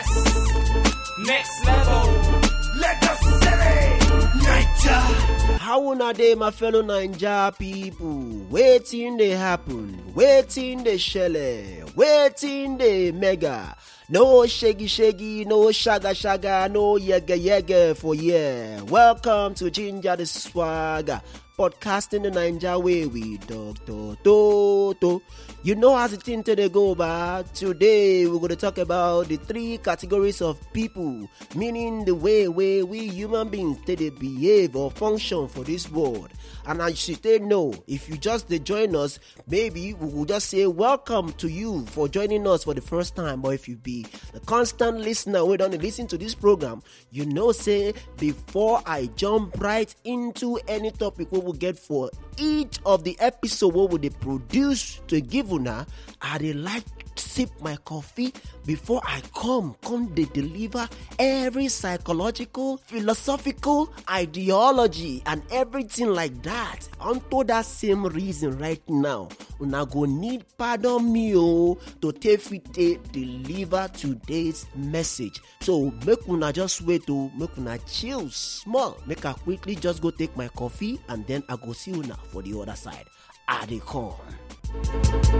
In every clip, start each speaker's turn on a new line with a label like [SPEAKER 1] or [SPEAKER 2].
[SPEAKER 1] Yes, next level.
[SPEAKER 2] Lagos City, Naija.
[SPEAKER 3] How dey my fellow Naija people? Waiting dey happen? Wetin dey shele? waiting dey mega? No shaggy shaggy, no shaga shaga, no yega yega for yeah. Welcome to Ginger the Swagger, podcasting the Naija way with Dr. Toto. You know how the thing today go about. Today we're going to talk about the three categories of people, meaning the way way we human beings they behave or function for this world. And as you they know, if you just join us, maybe we will just say welcome to you for joining us for the first time. But if you be a constant listener, we don't listen to this program, you know say before I jump right into any topic we will get for each of the episode we will dey produce to give una, I dey like sip my coffee before I come, come they deliver every psychological, philosophical ideology and everything like that. Unto that same reason right now, una go need pardon me oh, to take fit deliver today's message. So make una just wait to make una chill small. Make I quickly just go take my coffee and then Una for the other side. I dey come.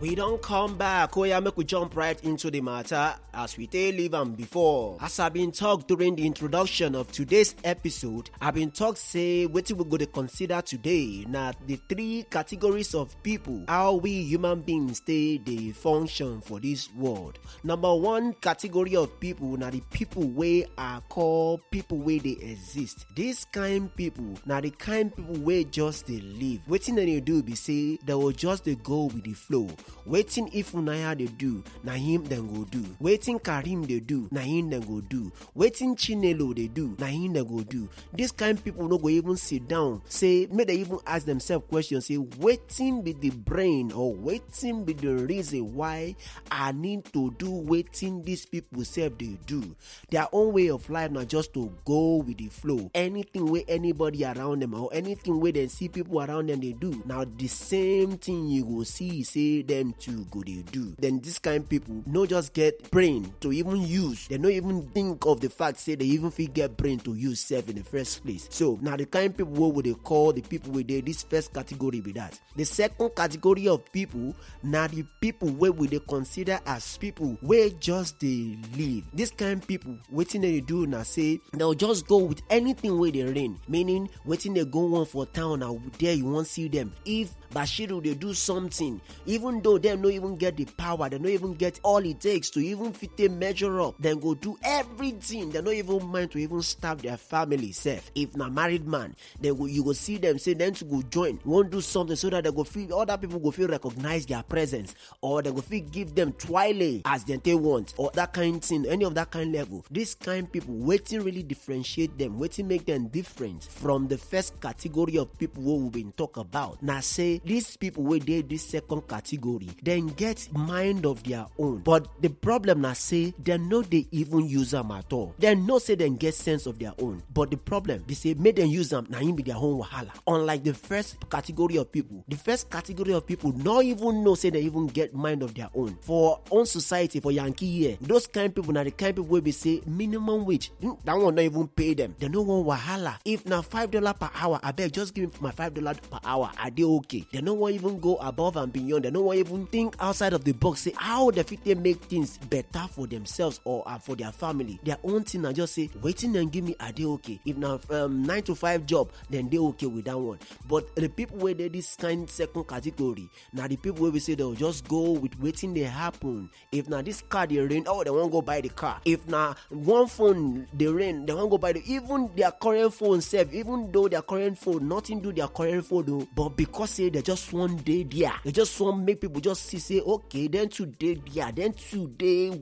[SPEAKER 3] We don't come back. Oh make we jump right into the matter as we take leave am before. As I've been talked during the introduction of today's episode, I've been talked say what we're gonna consider today now the three categories of people how we human beings stay dey function for this world. Number one category of people na the people wey are called people wey they exist. This kind people na the kind people wey just they live. Wetin dem dey do be say they will just dey go with the flow. Wetin ifunanya dey do na him dem go do. Wetin karim dey do na him dem go do. Wetin chinelo dey do na him dem go do. Dis kind people no go even sit down say make dem even ask themselves question say wetin be the brain or wetin be the reason why i need to do wetin dis people sef dey do? Their own way of life na just to go with the flow. Anything wey anybody around them or anything wey dem see pipo around them dey do na the same thing you go see say dem too go dey do. Then this kind of people no just get brain to even use. Dem no even think of the fact say they even fit get brain to use self in the first place. So now the kind of people wey would they call the people wey dey dis first category be that? The second category of people now the people where would they consider as people where just they live? This kind pipo wetin dem dey do na say they'll just go with anything wey they rain meaning wetin dey go on for town na there you won't see them. if bashiru they do something even though dem no even get the power. Dem no even get all it takes to even fit take measure up. Then go do everything. Dem no even mind to even stab their family sef if na married man go you go see them say them to go join wan do something so that they go feel other people go feel recognize their presence. Or they go feel give them twile as they want or that kind thing any of that kind level. This kind people wetin really differentiate dem wetin make them different from the first category of people wey we been talk about Now say these people wey dey this second category dem get mind of their own. But the problem na say dem no they even use them at all. Dem know say dem get sense of their own. But the problem they say make dem use them im be their own wahala. Unlike the first category of people the first category of people no even know say they even get mind of their own. For own society for yankee here those kind people na the kind people wey be say minimum wage mm, that one no even pay them. They no wan wahala. If na five dollar per hour abeg just give me my five dollar per hour Are they okay. Dem no wan even go above and beyond. Dem no wan even think outside of the box say how the fit they make things better for themselves or uh, for their family. Their own thing na just say waiting and give me i dey okay? If na um, nine to five job dem dey okay with that one. But the people wey dey this kind second category now the people wey be say they'll just go with waiting they happen. If na this car dey rain oh they won't go buy the car. If na one phone dey rain won't go buy the even their current phone sef even though their current phone nothing do their current phone o but because say dem just wan day there they just wan make people just see say okay too dey there dem too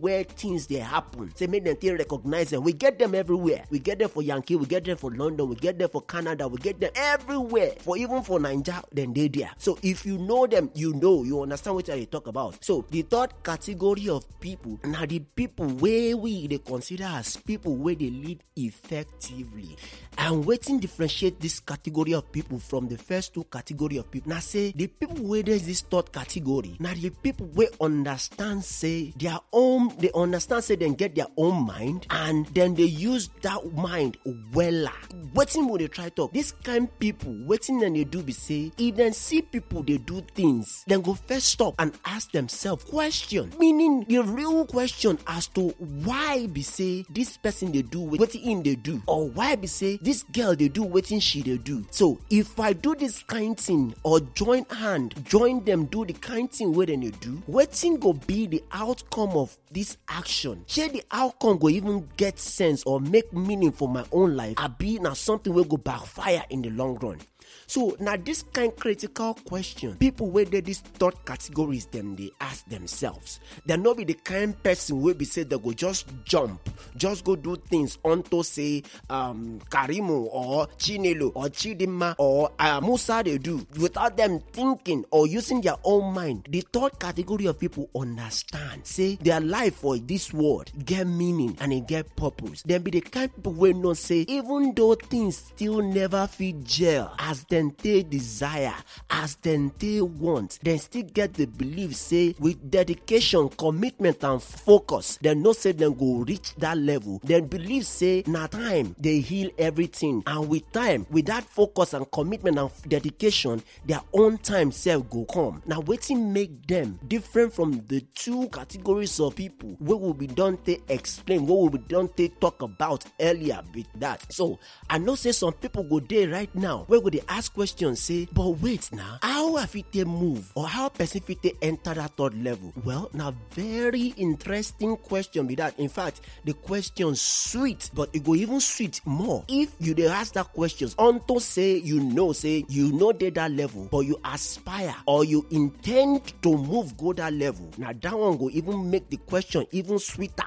[SPEAKER 3] where things dey happen. Say make dem take recognize dem we get dem everywhere. We get dem for yankee we get dem for london we get dem for canada we get dem everywhere. For even for naija dem dey there. So if you know dem you know you understand wetin i talk about. So the third category of people na the people wey we dey consider as people wey dey live effectively. And wetin differentiate this category of people from the first two category of people na say the people wey dey this third category na the people wey understand say their own they understand say dem get their own mind and then they use that mind wella. Wetin we dey try talk this kind people wetin dem dey do be say if see people dey do things dem go first stop and ask themselves question. Meaning the real question as to why be say this person dey do wetin im dey do or why be say this girl dey do wetin she dey do. So if i do this kind thing or join hand join dem do the kind thing wey dem dey do wetin go be the outcome of this action? Shey the outcome go even get sense or make meaning for my own life? Abi na something wey go backfire in the long run so now this kind of critical question people wey dey dis third categories dem they ask themselves dem no be the kind person wey be say they go just jump just go do things onto say um, karimu or chinelo or Chidima or uh, musa dey do without them thinking or using their own mind. The third category of people understand say their life for this world get meaning and e get purpose. Dem be the kind people wey know say even though things still never fit gel as dem take desire as dem take want dem still get the belief say with dedication commitment and focus dem know say dem go reach that level. Dem believe say na time dey heal everything. And with time with that focus and commitment and dedication their own time sef go come. Na wetin make dem different from the two categories of people wey we bin don take explain wey we bin don take talk about earlier with that. So i know say some people go dey right now wey go dey ask question say but wait now how i fit take move or how person fit enter that third level? Well na very interesting question be that. In fact the question sweet but e go even sweet more. If you dey ask that questions unto say you know say you no dey that level but you aspire or you intend to move go that level na that one go even make the question even sweeter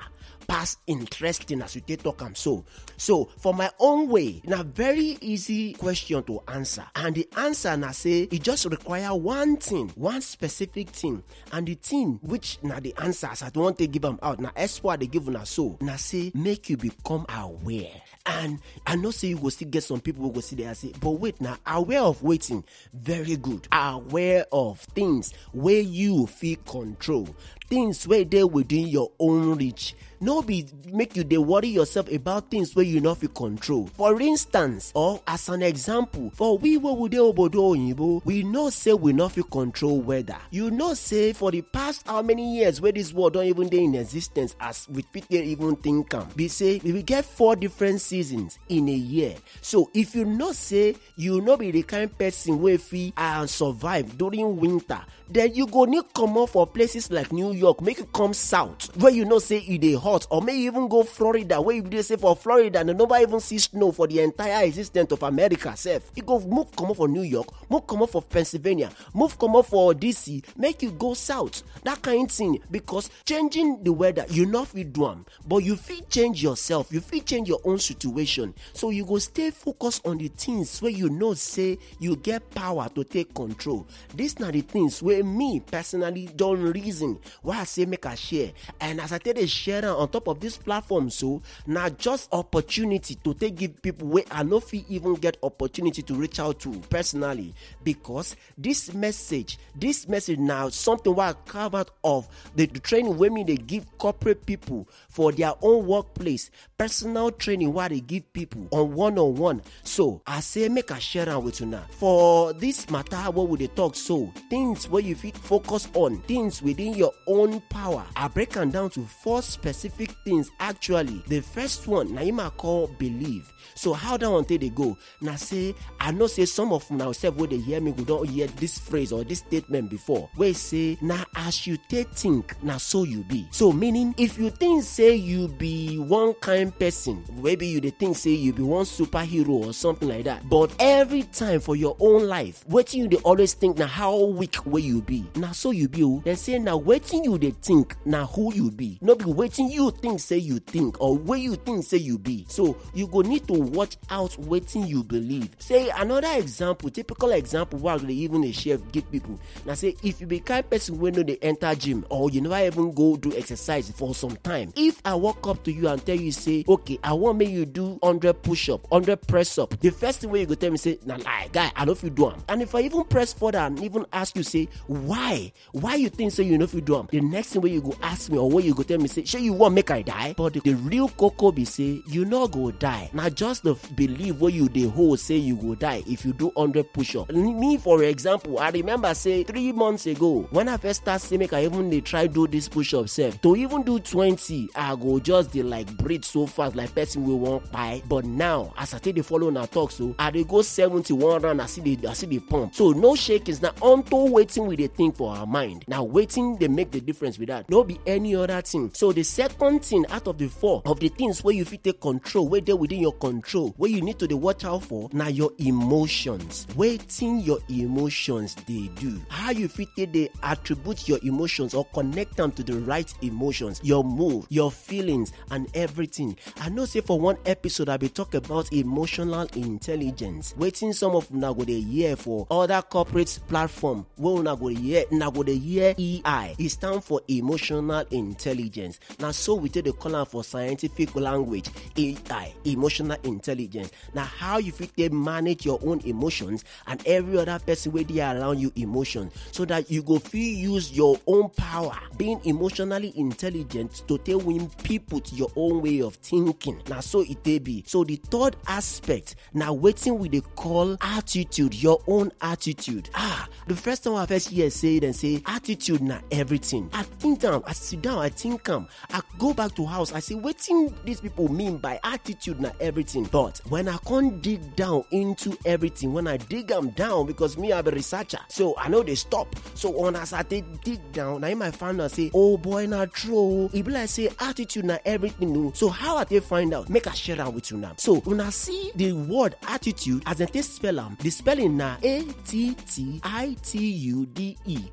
[SPEAKER 3] pass interesting as you take talk am. So so for my own way na very easy question to answer. And the answer na say e just require one thing one specific thing. And the thing which na the answer as i wan take give am out na expo i dey give una so na say make you become aware. And i know say you go still get some people wey go sit there say but wait na aware of wetin? Very good. Aware of things wey you fit control things wey dey within your own reach. No be make you dey worry yourself about things wey you no fit control. For instance or as an example for we wey we dey obodo oyinbo we know say we no fit control weather. You know say for the past how many years wey dis world don even dey in existence as we fit dey even think am? Be say we get four different seasons in a year. So if you know say you no be the kind person wey fit uh, survive during winter then you go need comot for places like new york make you come south where you know say e dey hot or you even go florida where you dey say for florida dem never even see snow for the entire existence of america sef. You go move come comot for new york move come comot for pennsylvania move come comot for dc make you go south. That kind thing because changing the weather you no fit do but you fit change yourself you fit change your own situation. So you go stay focused on the things wey you know say you get power to take control. Dis na the things wey me personally don reason why i say make i share. And as i take dey share on top of this platform so now just opportunity to take give people wey i no fit even get opportunity to reach out to personally. Because this message this message now something carve out of the training women they give corporate people for their own workplace personal training wey they give people on one on one so i say make i share with una for this matter what we they talk so things where you fit focus on things within your own power. I break am down to four specific things actually. The first one na im i call believe so how that one dey go? Na say i know say some of now sef wey dey hear me go don hear this phrase or this statement before wey say na as you take think na so you be. So meaning if you think say you be one kind person maybe you dey think say you be one superhero or something like that but every time for your own life wetin you dey always think na how weak wey you be? Na so you be dem say na wetin you dey think na who you be. No be wetin you think say you think or wey you think say you be. So you go need to watch out wetin you believe. Say another example typical example wey i dey even dey share give people na say if you be kind person wey no dey enter gym or you never even go do exercise for some time if i walk up to you and tell you say okay i wan make you do hundred push up hundred press up the first thing wey you go tell me say na lie guy i no fit do am. And if i even press further and even ask you say why? Why you think say you no fit do am? The next thing wey you go ask me or wey you go tell me say shey you wan make i die? But the, the real koko be say you no go die. Na just the belief wey you dey hold say you go die if you do hundred push up me for example i remember say three months ago when i first start say make i even dey try do this push up sef to even do twenty i go just dey like breathe so fast like person wey wan kpai but now as i take dey follow una talk so i dey go seventy one round i still dey i still dey pump. So no shakings na unto wetin we dey think for our mind. Na wetin dey make the difference with that. No be any other thing. So the second thing out of the four of the things wey you fit take control wey dey within your control wey you need to dey watch out for na your emotions. Wetin your emotions dey do. How you fit dey attribute your emotions or connect am to the right emotions your mood your feelings and everything i know say for one episode i bin talk about emotional intelligence. Waiting some of una go dey hear for other corporate platform wey una go dey hear una go dey hear ei e stand for emotional intelligence. Na so we take dey call for scientific language ai emotional intelligence. Na how you fit take manage your own emotions and every other person wey dey around you emotions so that you go fit use your own power being emotionally intelligent to take win people to your own way of thinking na so take be. So the third aspect now waiting we dey call attitude your own attitude. Ah the first time i first hear say it and say attitude na everything. I think down, i sit down i think am. I go back to house i say wetin these people mean by attitude na everything? But when i come dig down into everything when i dig them down because me I'm a researcher so i know they stop. So when as i take dig down i find out say oh boy na true o e be like say attitude na everything o so how i take find out? Make i share am with una so una see the word attitude as dem take spell the spelling na a-t-t-i-t-u-d-e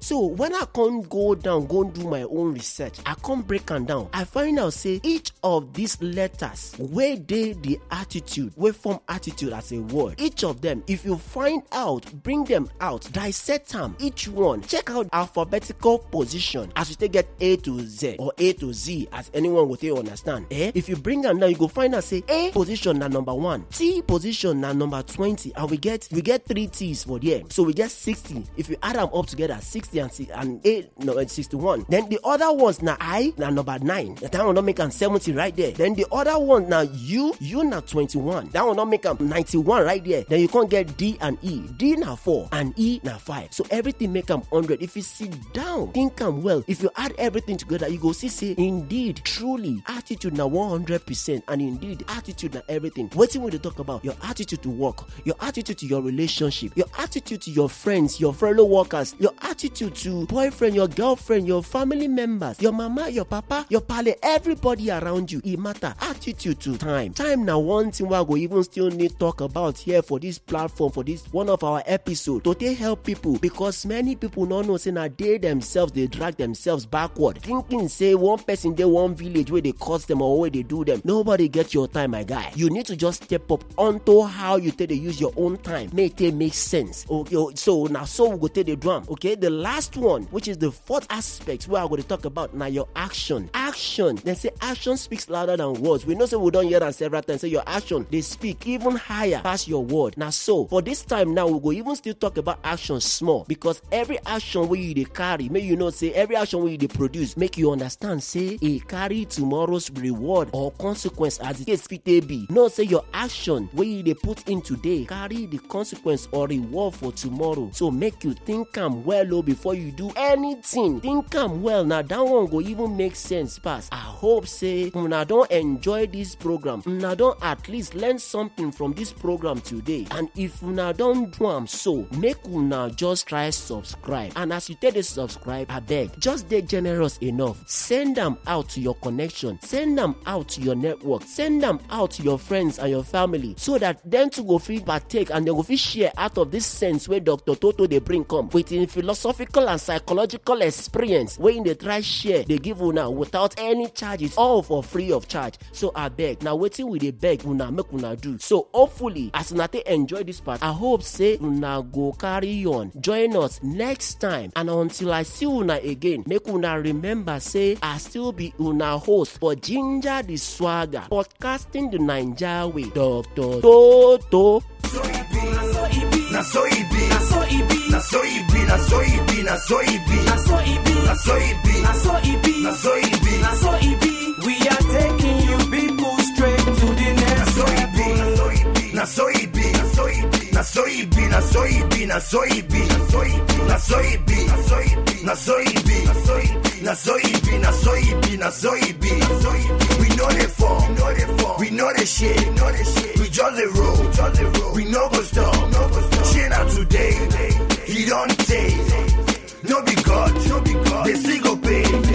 [SPEAKER 3] so when i come go down go and do my own research i come break am down. I find out say each of these letters wey dey the attitude wey form attitude as a word each of them if you find out bring them out dissect am each one check out alphabetical position as you take get a to z or a to z as anyone go take understand eh? If you bring am down you go find out say a position na number one t position na number twenty and we get we get three t's for there. So we get sixty. If you add am up together sixty and and a no sixty-one. Then the other ones na i na number nine. That one don make am seventy right there. Then the other one na u u na twenty-one. That one don make am ninety-one right there. Then you come get d and e. D na four and e na five. So everything make am hundred. If you sit down think am well. If you add everything together you go see say indeed truly attitude na one hundred percent and indeed attitude and everything. Wetin we dey talk about? Your attitude to work your attitude to your relationship your attitude to your friends your fellow workers your attitude to boyfriend your girlfriend your family members your mama your papa your pale everybody around you. It matter. Attitude to time. Time now one thing wey i go even still need talk about here for this platform for this one of our episode to take help people. Because many people no know say na they themselves they drag themselves backward. Thinking say one person dey one village where they cause them or where they do them. Nobody get your time my guy. You need to just step up onto how you take dey use your own time. Make it make sense. Okay so now so we go take the drum. okay the last one which is the fourth aspect wey I'm going to talk about now your action. Action. Dem say action speaks louder than words. We know say we don hear am several times. Say your action they speak even higher pass your word. Now so. For this time now we go even still talk about action small. Because every action wey you carry may you know say every action dey produce make you understand say e carry tomorrow's reward or consequence as the case fit be. Know say your action wey you dey put in today carry the consequence or reward for tomorrow. So make you think am well o before you do anything. Think am well. Na that one go even make sense pass. I hope say una don enjoy this program. Una don at least learn something from this program today. And if una don do am so make una just try subscribe. And as you take dey subscribe abeg just dey generous enough. Send am out to your connection. Send am out to your network. Send them out to your friends and your family so that dem to go fit partake and dem go fit share out of this sense wey dr toto dey bring come with im philosophical and psychological experience wey im dey try share dey give una without any charges all for free of charge. So abeg na wetin we dey beg una make una do. So hopefully as una take enjoy this part i hope say una go carry on. Join us next time. And until i see una again make una remember say i still be una host for ginger the swagger podcasting the naija way dr toto.
[SPEAKER 2] Na so e be. Na so e be. Na so e be. Na so e be. Na so e be.
[SPEAKER 1] Na so e be.
[SPEAKER 2] Na so e be.
[SPEAKER 1] Na so e be.
[SPEAKER 2] Na so e be.
[SPEAKER 1] Na so e be. We are taking you people straight to the
[SPEAKER 2] Na
[SPEAKER 1] next
[SPEAKER 2] so e be.
[SPEAKER 1] level.
[SPEAKER 2] Na so e be. Na so e be. Na so e be. Na so e be. Na so e be. Na so e be. Na so e be. Na so e be. Na so e be. Na so e be na zoibi, na zoibi, na zoibi. We know the form, we know the shit, we know the road, we know go stop. Shit out today, he don't take. No be God, they still go pay.